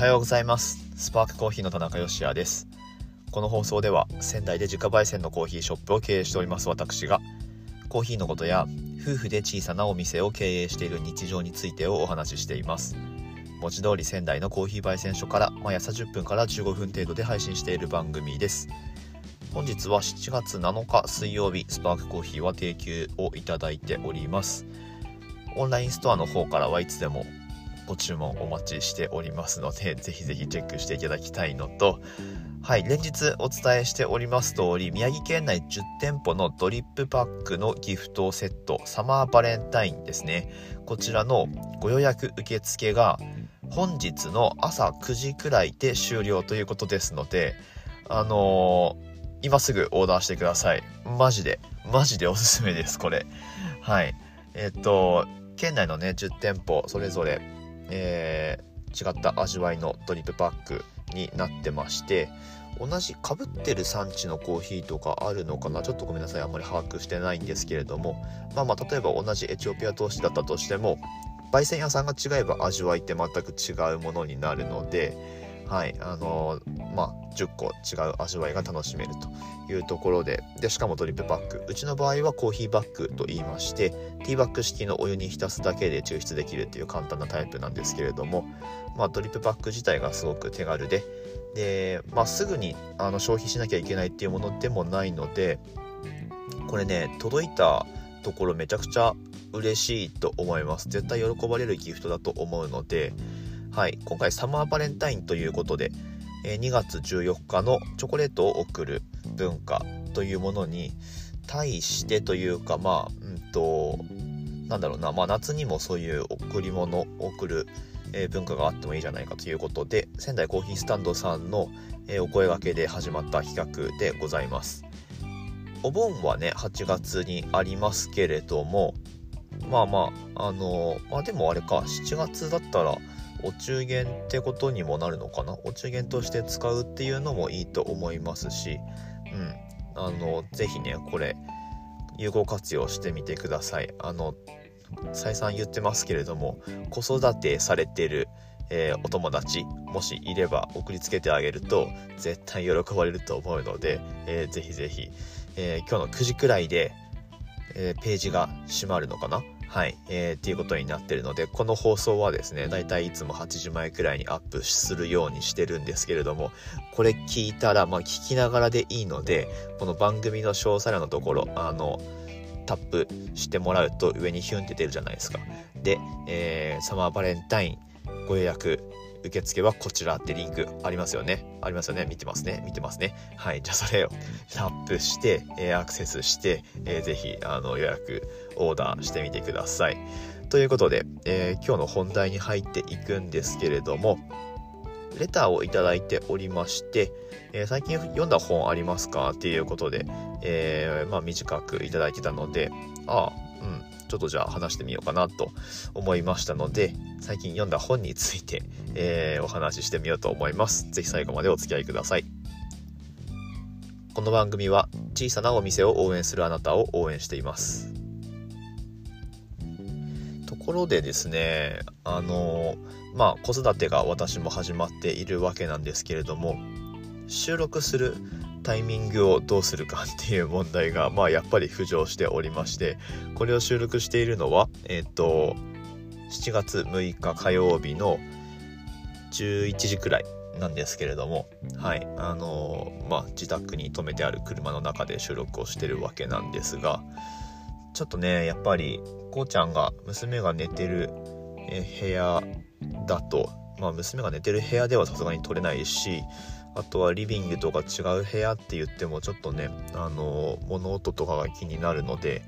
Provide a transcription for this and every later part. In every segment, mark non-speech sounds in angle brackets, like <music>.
はようございます。スパークコーヒーの田中芳也です。この放送では仙台で自家焙煎のコーヒーショップを経営しております私がコーヒーのことや夫婦で小さなお店を経営している日常についてをお話ししています。文字通り仙台のコーヒー焙煎所から毎朝10分から15分程度で配信している番組です。本日は7月7日水曜日スパークコーヒーは定休をいただいております。オンラインストアの方からはいつでもご注文お待ちしておりますので、ぜひぜひチェックしていただきたいのと、はい、連日お伝えしております通り、宮城県内10店舗のドリップパックのギフトセット、サマーバレンタインですね。こちらのご予約受付が本日の朝9時くらいで終了ということですので、あのー、今すぐオーダーしてください。マジで、マジでおすすめです、これ。はい。えっと、県内のね、10店舗それぞれえー、違った味わいのドリップバッグになってまして同じかぶってる産地のコーヒーとかあるのかな？ちょっとごめんなさいあんまり把握してないんですけれどもまあまあ例えば同じエチオピア投資だったとしても焙煎屋さんが違えば味わいって全く違うものになるのではいあのー、まあ10個違う味わいが楽しめるというところででしかもドリップパックうちの場合はコーヒーバッグと言いましてティーバッグ式のお湯に浸すだけで抽出できるっていう簡単なタイプなんですけれども、まあ、ドリップパック自体がすごく手軽でで、まあ、すぐにあの消費しなきゃいけないっていうものでもないのでこれね届いたところめちゃくちゃ嬉しいと思います。絶対喜ばれるギフトだと思うのではい、今回サマーバレンタインということで、え2月14日のチョコレートを贈る文化というものに対してというかまあうんとなんだろうな、まあ、夏にもそういう贈り物を贈る、え文化があってもいいじゃないかということで仙台コーヒースタンドさんの、えお声がけで始まった企画でございます。お盆はね8月にありますけれどもまあまああのまあでもあれか7月だったらお中元ってことにもなるのかな？お中元として使うっていうのもいいと思いますし、うん、あの是非ねこれ有効活用してみてください。あの再三言ってますけれども子育てされてる、えー、お友達もしいれば送りつけてあげると絶対喜ばれると思うので、えー、ぜひぜひ、えー、今日の9時くらいで、えー、ページが閉まるのかな？はい、えー、っていうことになってるので、この放送はですね、だいたいいつも8時前くらいにアップするようにしてるんですけれども、これ聞いたら、まあ聞きながらでいいので、この番組の詳細欄のところ、あの、タップしてもらうと上にヒュンって出るじゃないですか。で、えー、サマーバレンタインご予約受付はこちらってリンクありますよね。ありますよね。見てますね。見てますね。はい。じゃあそれをタップして、えー、アクセスして、えー、ぜひ、あの、予約、オーダーしてみてください。ということで、えー、今日の本題に入っていくんですけれども、レターをいただいておりまして、えー、最近読んだ本ありますか？っていうことで、えー、まあ短くいただいてたので、ああ、うん、ちょっとじゃあ話してみようかなと思いましたので、最近読んだ本について、えー、お話ししてみようと思います。ぜひ最後までお付き合いください。この番組は小さなお店を応援するあなたを応援しています。ところでですね、あのまあ子育てが私も始まっているわけなんですけれども、収録するタイミングをどうするかっていう問題が、まあ、やっぱり浮上しておりましてこれを収録しているのはえっ、と7月6日火曜日の11時くらいなんですけれどもはいあの、まあ自宅に止めてある車の中で収録をしてるわけなんですがちょっとねやっぱりこうちゃんが娘が寝てる部屋だとまあ娘が寝てる部屋ではさすがに撮れないしあとはリビングとか違う部屋って言ってもちょっとねあの物音とかが気になるので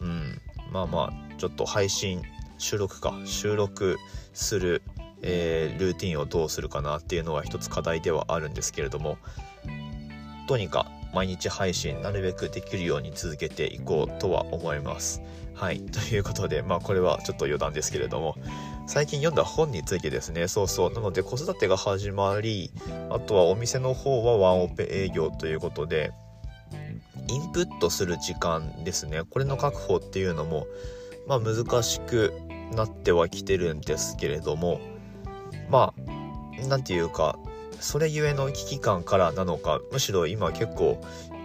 うんまあまあちょっと配信収録か収録する、えー、ルーティンをどうするかなっていうのは一つ課題ではあるんですけれどもとにかく毎日配信なるべくできるように続けていこうとは思います。はい。ということで、まあこれはちょっと余談ですけれども、最近読んだ本についてですね、そうそう。なので子育てが始まり、あとはお店の方はワンオペ営業ということで、インプットする時間ですね。これの確保っていうのも、まあ難しくなってはきてるんですけれども、まあ、何て言うかそれゆえの危機感からなのかむしろ今結構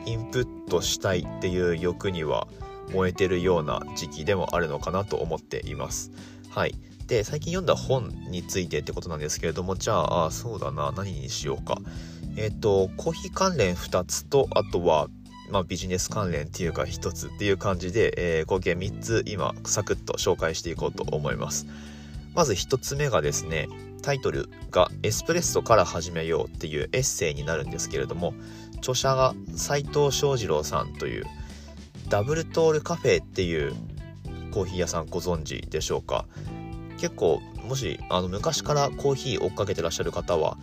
インプットしたいっていう欲には燃えてるような時期でもあるのかなと思っています。はい。で、最近読んだ本についてってことなんですけれども、じゃあ、あそうだな、何にしようか。えっ、ー、と、コーヒー関連2つと、あとは、まあ、ビジネス関連っていうか1つっていう感じで、えー、合計3つ今、サクッと紹介していこうと思います。まず1つ目がですね、タイトルがエスプレッソから始めようっていうエッセイになるんですけれども、著者が斉藤翔二郎さんというダブルトールカフェっていうコーヒー屋さんご存知でしょうか？結構もしあの昔からコーヒー追っかけてらっしゃる方は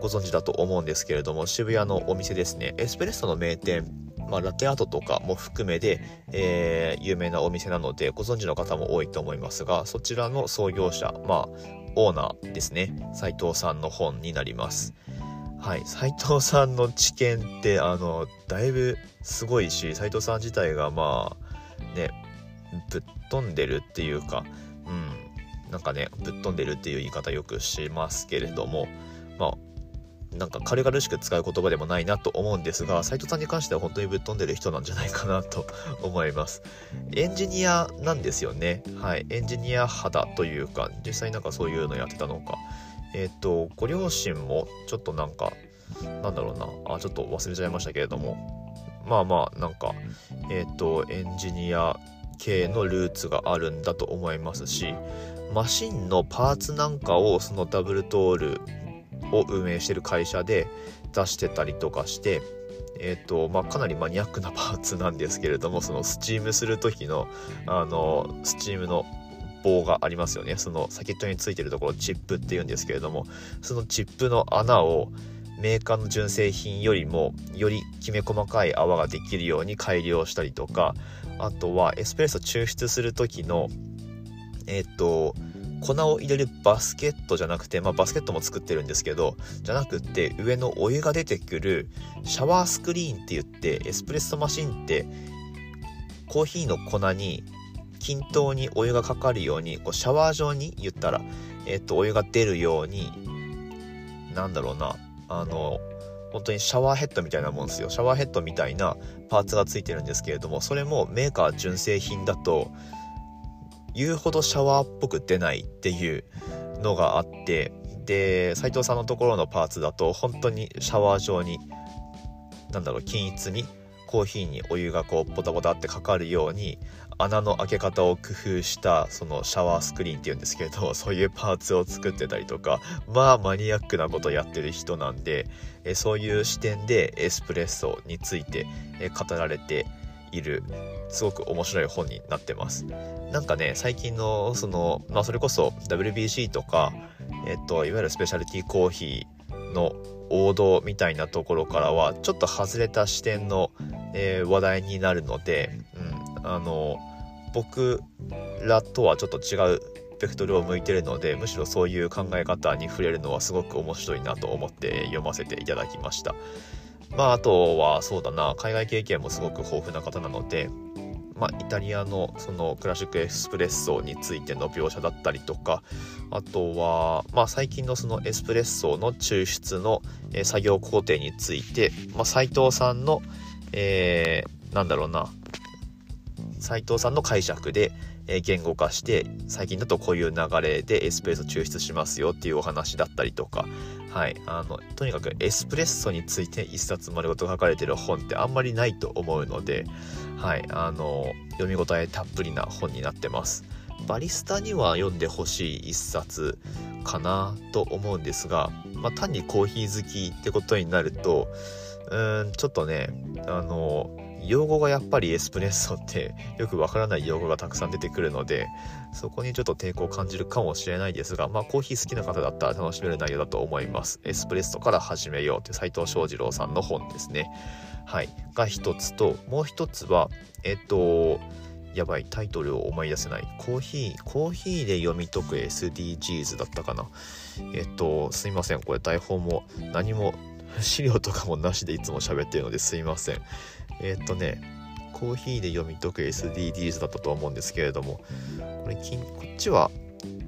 ご存知だと思うんですけれども渋谷のお店ですね。エスプレッソの名店まあ、ラテアートとかも含めで、えー、有名なお店なのでご存知の方も多いと思いますがそちらの創業者まあオーナーですね。斉藤さんの本になります。はい。斉藤さんの知見ってあのだいぶすごいし斉藤さん自体がまあねぶっ飛んでるっていうかうん。なんかねぶっ飛んでるっていう言い方よくしますけれどもまあなんか軽々しく使う言葉でもないなと思うんですが斉藤さんに関しては本当にぶっ飛んでる人なんじゃないかなと <laughs> 思います。エンジニアなんですよね。はい。エンジニア肌というか実際なんかそういうのやってたのか。えっ、ー、とご両親もちょっとなんかなんだろうな。あちょっと忘れちゃいましたけれども。まあまあなんかえっ、ー、とエンジニア系のルーツがあるんだと思いますしマシンのパーツなんかをそのダブルトールを運営してる会社で出してたりとかして、えーとまあ、かなりマニアックなパーツなんですけれどもそのスチームする時のあのスチームの棒がありますよね。その先っちょについてるところチップっていうんですけれどもそのチップの穴をメーカーの純正品よりもよりきめ細かい泡ができるように改良したりとかあとはエスプレッソ抽出する時のえっ、と粉を入れるバスケットじゃなくて、まあ、バスケットも作ってるんですけどじゃなくて上のお湯が出てくるシャワースクリーンって言ってエスプレッソマシンってコーヒーの粉に均等にお湯がかかるようにこうシャワー状に言ったら、えっと、お湯が出るようになんだろうなあの本当にシャワーヘッドみたいなもんですよ。シャワーヘッドみたいなパーツがついてるんですけれどもそれもメーカー純正品だと言うほどシャワーっぽく出ないっていうのがあってで斉藤さんのところのパーツだと本当にシャワー状になんだろう均一にコーヒーにお湯がこうポタポタってかかるように穴の開け方を工夫したそのシャワースクリーンっていうんですけれど <laughs> そういうパーツを作ってたりとかまあマニアックなことやってる人なんでえそういう視点でエスプレッソについてえ語られているすごく面白い本になってますなんかね最近のそのまあそれこそ WBC とかえっといわゆるスペシャルティコーヒーの王道みたいなところからはちょっと外れた視点の、えー、話題になるので、うん、あの僕らとはちょっと違うベクトルを向いてるのでむしろそういう考え方に触れるのはすごく面白いなと思って読ませていただきました。まあ、あとはそうだな海外経験もすごく豊富な方なので、まあ、イタリアのそのクラシックエスプレッソについての描写だったりとかあとは、まあ、最近のそのエスプレッソの抽出の、作業工程について、まあ、斉藤さんの、えー、なんだろうな斉藤さんの解釈で、え言語化して最近だとこういう流れでエスプレッソ抽出しますよっていうお話だったりとか。はい。あのとにかくエスプレッソについて一冊丸ごと書かれてる本ってあんまりないと思うのではい。あの読み応えたっぷりな本になってます。バリスタには読んでほしい一冊かなと思うんですが、まあ、単にコーヒー好きってことになるとうんちょっとねあの用語がやっぱりエスプレッソってよくわからない用語がたくさん出てくるのでそこにちょっと抵抗を感じるかもしれないですがまあコーヒー好きな方だったら楽しめる内容だと思います。エスプレッソから始めようって斉藤翔二郎さんの本ですね。はい。が一つともう一つはえっとやばいタイトルを思い出せない。コーヒーコーヒーで読み解く SDGs だったかな。えっとすいません。これ台本も何も資料とかもなしでいつも喋ってるのですいません。えー、っとねコーヒーで読み解く SDGs だったと思うんですけれどもこれこっちは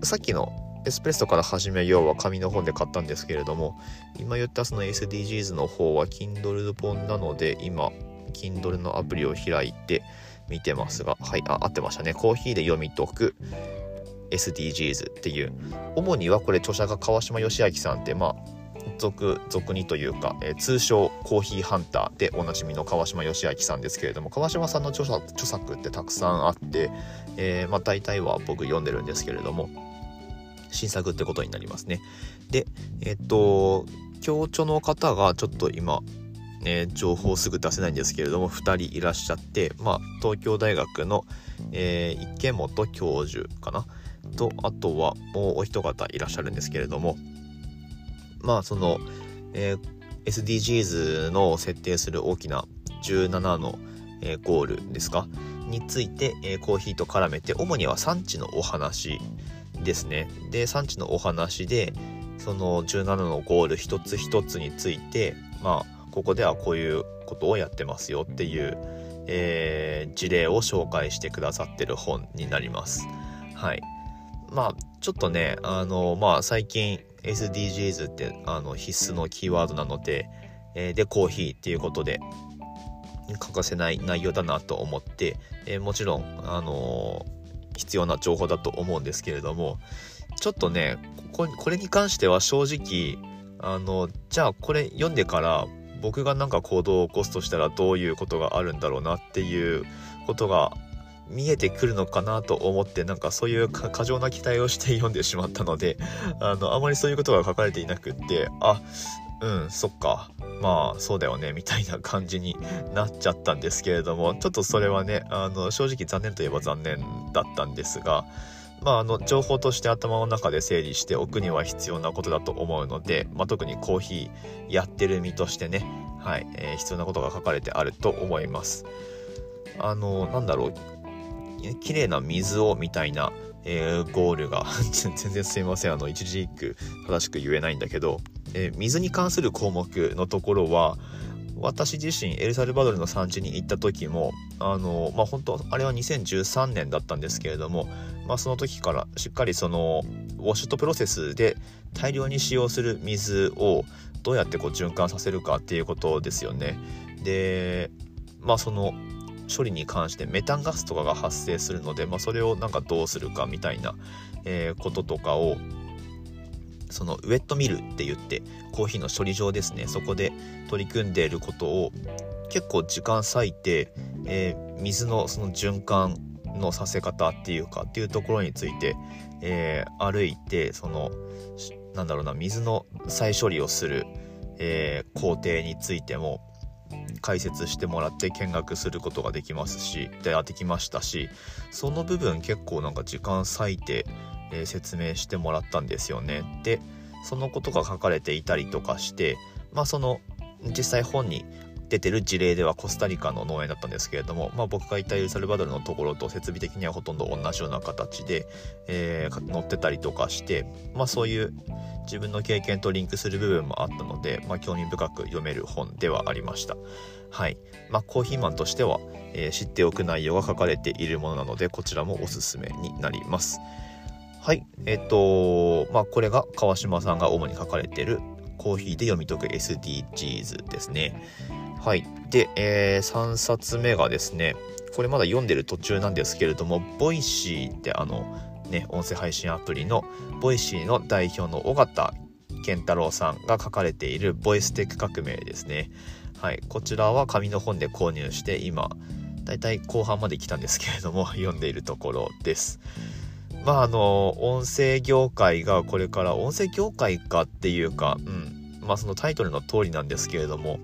さっきのエスプレッソから始めようは紙の本で買ったんですけれども今言ったその SDGs の方は Kindle 本なので今 Kindle のアプリを開いて見てますがはいあ合ってましたね。コーヒーで読み解く SDGs っていう。主にはこれ著者が川島義明さんってまあ俗俗にというか、えー、通称コーヒーハンターでおなじみの川島義明さんですけれども川島さんの著作著作ってたくさんあって、えー、まあ、大体は僕読んでるんですけれども新作ってことになりますね。でえっ、と協調の方がちょっと今ね、情報すぐ出せないんですけれども2人いらっしゃって、まあ、東京大学の、えー、池本教授かな？とあとはもうお一方いらっしゃるんですけれどもまあその、えー、SDGs の設定する大きな17の、えー、ゴールですか？について、えー、コーヒーと絡めて主には産地のお話ですねで産地のお話でその17のゴール一つ一つについてまあここではこういうことをやってますよっていう、えー、事例を紹介してくださってる本になります。はい。まあちょっとねあのまあ最近 SDGs ってあの必須のキーワードなので、えー、でコーヒーっていうことで欠かせない内容だなと思って、えー、もちろん、あのー、必要な情報だと思うんですけれどもちょっとねこここれに関しては正直あのじゃあこれ読んでから僕が何か行動を起こすとしたらどういうことがあるんだろうなっていうことが見えてくるのかなと思ってなんかそういう過剰な期待をして読んでしまったので <laughs> あのあまりそういうことが書かれていなくってあうんそっかまあそうだよねみたいな感じになっちゃったんですけれどもちょっとそれはねあの正直残念といえば残念だったんですがまあ、あの情報として頭の中で整理しておくには必要なことだと思うので、まあ、特にコーヒーやってる身としてね、はいえー、必要なことが書かれてあると思います。あのなんだろう綺麗な水をみたいな、えー、ゴールが <laughs> 全然すいませんあの一字一句正しく言えないんだけど、えー、水に関する項目のところは私自身エルサルバドルの産地に行った時もあのまあ本当あれは2013年だったんですけれども、まあ、その時からしっかりそのウォッシュとプロセスで大量に使用する水をどうやってこう循環させるかっていうことですよね。でまあその処理に関してメタンガスとかが発生するので、まあ、それをなんかどうするかみたいな、えー、こととかをそのウェットミルって言ってコーヒーの処理場ですね。そこで取り組んでいることを結構時間割いて、えー、水のその循環のさせ方っていうかっていうところについて、えー、歩いてそのなんだろうな水の再処理をする、えー、工程についても解説してもらって見学することができますしでできましたしその部分結構なんか時間割いてえー、説明してもらったんですよね。でそのことが書かれていたりとかしてまあその実際本に出てる事例ではコスタリカの農園だったんですけれども、まあ、僕がいたエルサルバドルのところと設備的にはほとんど同じような形で、えー、載ってたりとかして、まあ、そういう自分の経験とリンクする部分もあったので、まあ、興味深く読める本ではありました。はいまあ、コーヒーマンとしては、えー、知っておく内容が書かれているものなのでこちらもおすすめになります。はい。えっと、まあ、これが川島さんが主に書かれているコーヒーで読み解く SDGs ですね。はい。で、えー、3冊目がですね、これまだ読んでる途中なんですけれども、 Voicy ってあの、ね、音声配信アプリの Voicy の代表の緒方健太郎さんが書かれているボイステック革命ですね。はい。こちらは紙の本で購入して今、だいたい後半まで来たんですけれども、<laughs> 読んでいるところです。まああの音声業界がこれから音声業界かっていうか、うんまあ、そのタイトルの通りなんですけれども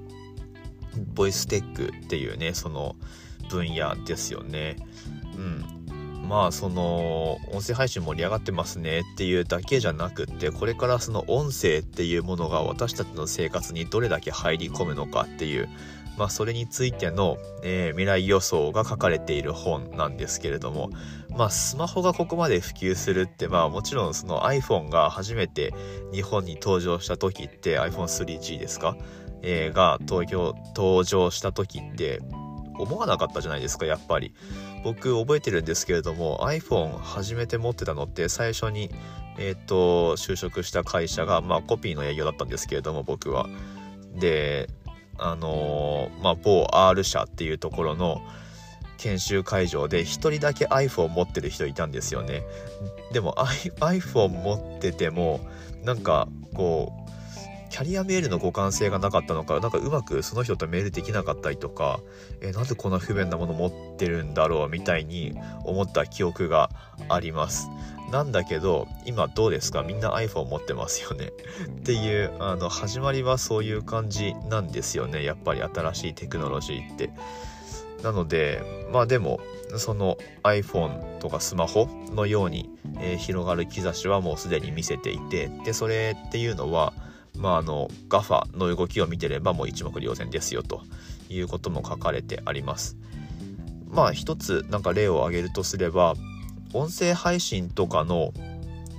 ボイステックっていうねその分野ですよね。うんまあその音声配信盛り上がってますねっていうだけじゃなくってこれからその音声っていうものが私たちの生活にどれだけ入り込むのかっていうまあ、それについての、えー、未来予想が書かれている本なんですけれども、まあ、スマホがここまで普及するって、まあ、もちろんその iPhone が初めて日本に登場した時って iPhone3G ですか、えー、が東京登場した時って思わなかったじゃないですかやっぱり僕覚えてるんですけれども iPhone 初めて持ってたのって最初にえっ、と就職した会社が、まあ、コピーの営業だったんですけれども僕は。であのー、まあ、某 R 社っていうところの研修会場で1人だけ iPhone 持ってる人いたんですよねでも iPhone 持っててもなんかこうキャリアメールの互換性がなかったのかなんかうまくその人とメールできなかったりとかえなんでこんな不便なもの持ってるんだろうみたいに思った記憶があります。なんだけど今どうですか？みんな iPhone 持ってますよね。っていうあの始まりはそういう感じなんですよね。やっぱり新しいテクノロジーって。なのでまあでもその iPhone とかスマホのように、えー、広がる兆しはもうすでに見せていてでそれっていうのはまああの GAFA の動きを見てればもう一目瞭然ですよということも書かれてありますまあ一つなんか例を挙げるとすれば音声配信とかの、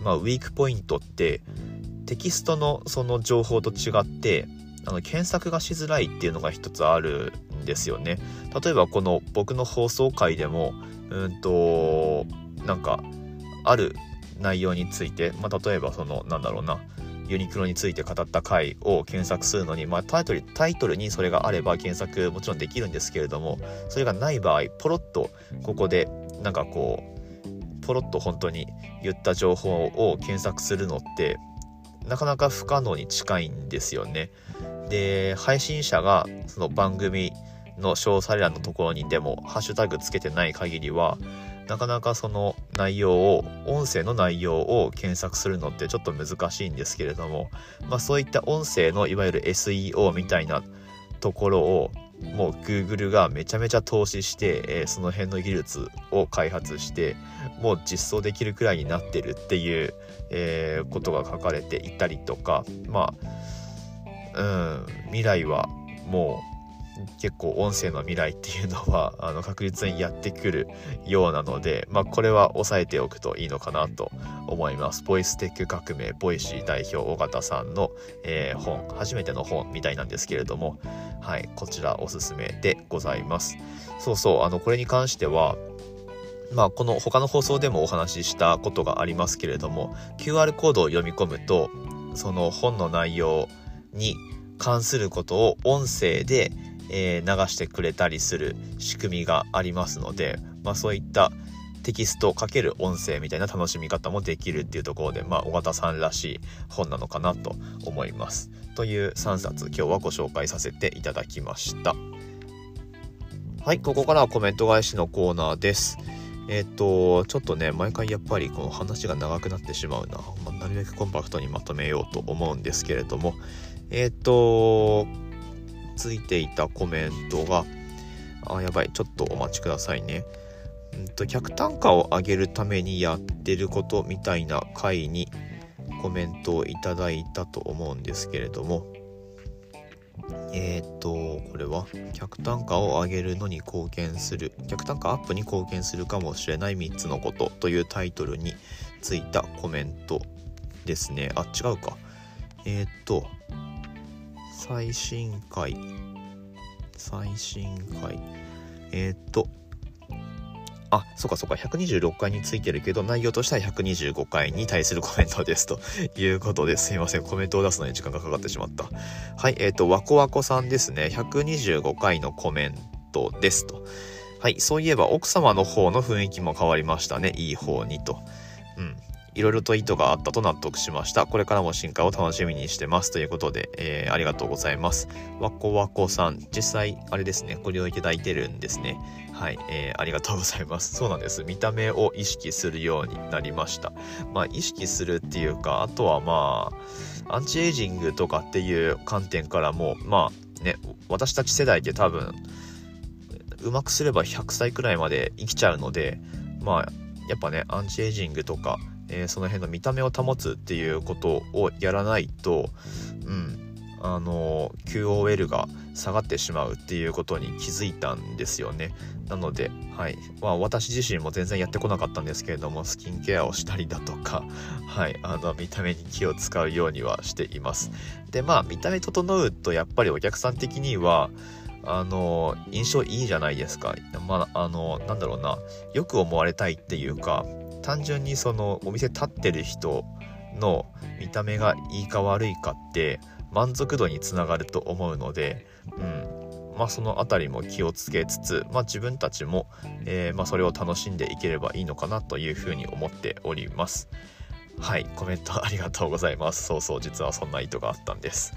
まあ、ウィークポイントってテキストのその情報と違ってあの検索がしづらいっていうのが一つあるんですよね。例えばこの僕の放送回でもうんとなんかある内容について、まあ、例えばそのなんだろうなユニクロについて語った回を検索するのに、まあ、タイトルタイトルにそれがあれば検索もちろんできるんですけれどもそれがない場合ポロッとここでなんかこうポロッと本当に言った情報を検索するのってなかなか不可能に近いんですよね。で配信者がその番組の詳細欄のところにでもハッシュタグつけてない限りはなかなかその内容を音声の内容を検索するのってちょっと難しいんですけれども、まあ、そういった音声のいわゆる SEO みたいなところをもう Google がめちゃめちゃ投資して、えー、その辺の技術を開発してもう実装できるくらいになってるっていう、えー、ことが書かれていたりとかまあうん未来はもう結構音声の未来っていうのは <laughs> あの確実にやってくるようなので、まあ、これは押さえておくといいのかなと思います。ボイステック革命 Voicy 代表緒方さんの、えー、本初めての本みたいなんですけれども、はい、こちらおすすめでございます。そうそうあのこれに関してはまあ、この他の放送でもお話ししたことがありますけれども QR コードを読み込むとその本の内容に関することを音声でえー、流してくれたりする仕組みがありますので、まあ、そういったテキストかける音声みたいな楽しみ方もできるっていうところで、まあ、尾形さんらしい本なのかなと思います。という3冊今日はご紹介させていただきました。はい、ここからはコメント返しのコーナーです。えっ、ー、と、ちょっとね、毎回やっぱりこの話が長くなってしまうな。まあ、なるべくコンパクトにまとめようと思うんですけれども、えっ、ー、と、ついていたコメントが、あ、やばい、ちょっとお待ちくださいね。うんと、客単価を上げるためにやってることみたいな回にコメントをいただいたと思うんですけれども、えっ、と、これは、客単価を上げるのに貢献する、客単価アップに貢献するかもしれない3つのことというタイトルについたコメントですね。あ、違うか。えっ、と、最新回最新回えー、っとあ、そうかそうか、126回についてるけど、内容としては125回に対するコメントですということですいません。コメントを出すのに時間がかかってしまった。はい、えっ、と、わこわこさんですね。125回のコメントですと。はい、そういえば奥様の方の雰囲気も変わりましたね。いい方にと。うん。いろいろと意図があったと納得しました。これからも進化を楽しみにしてます。ということで、えー、ありがとうございます。わこわこさん、実際、あれですね、ご利用いただいてるんですね。はい、えー、ありがとうございます。そうなんです。見た目を意識するようになりました。まあ、意識するっていうか、あとはまあ、アンチエイジングとかっていう観点からも、まあね、私たち世代って多分、うまくすれば100歳くらいまで生きちゃうので、まあ、やっぱね、アンチエイジングとか、えー、その辺の見た目を保つっていうことをやらないと、うん、あの QOL が下がってしまうっていうことに気づいたんですよね。なので、はいまあ、私自身も全然やってこなかったんですけれどもスキンケアをしたりだとか、<laughs> はい、あの見た目に気を使うようにはしています。でまあ見た目整うとやっぱりお客さん的にはあの印象いいじゃないですか。まああのなんだろうなよく思われたいっていうか単純にそのお店立ってる人の見た目がいいか悪いかって満足度につながると思うので、うんまあ、その辺りも気をつけつつ、まあ、自分たちも、えー、まあ、それを楽しんでいければいいのかなというふうに思っております。はい、コメントありがとうございます。そうそう、実はそんな意図があったんです。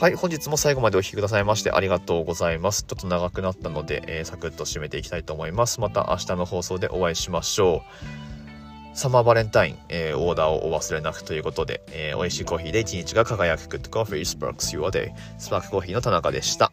はい、本日も最後までお聴きくださいましてありがとうございます。ちょっと長くなったので、えー、サクッと締めていきたいと思います。また明日の放送でお会いしましょう。サマーバレンタイン、えー、オーダーをお忘れなくということで、えー、美味しいコーヒーで一日が輝く Good Coffee Sparks Your Day スパークコーヒーの田中でした。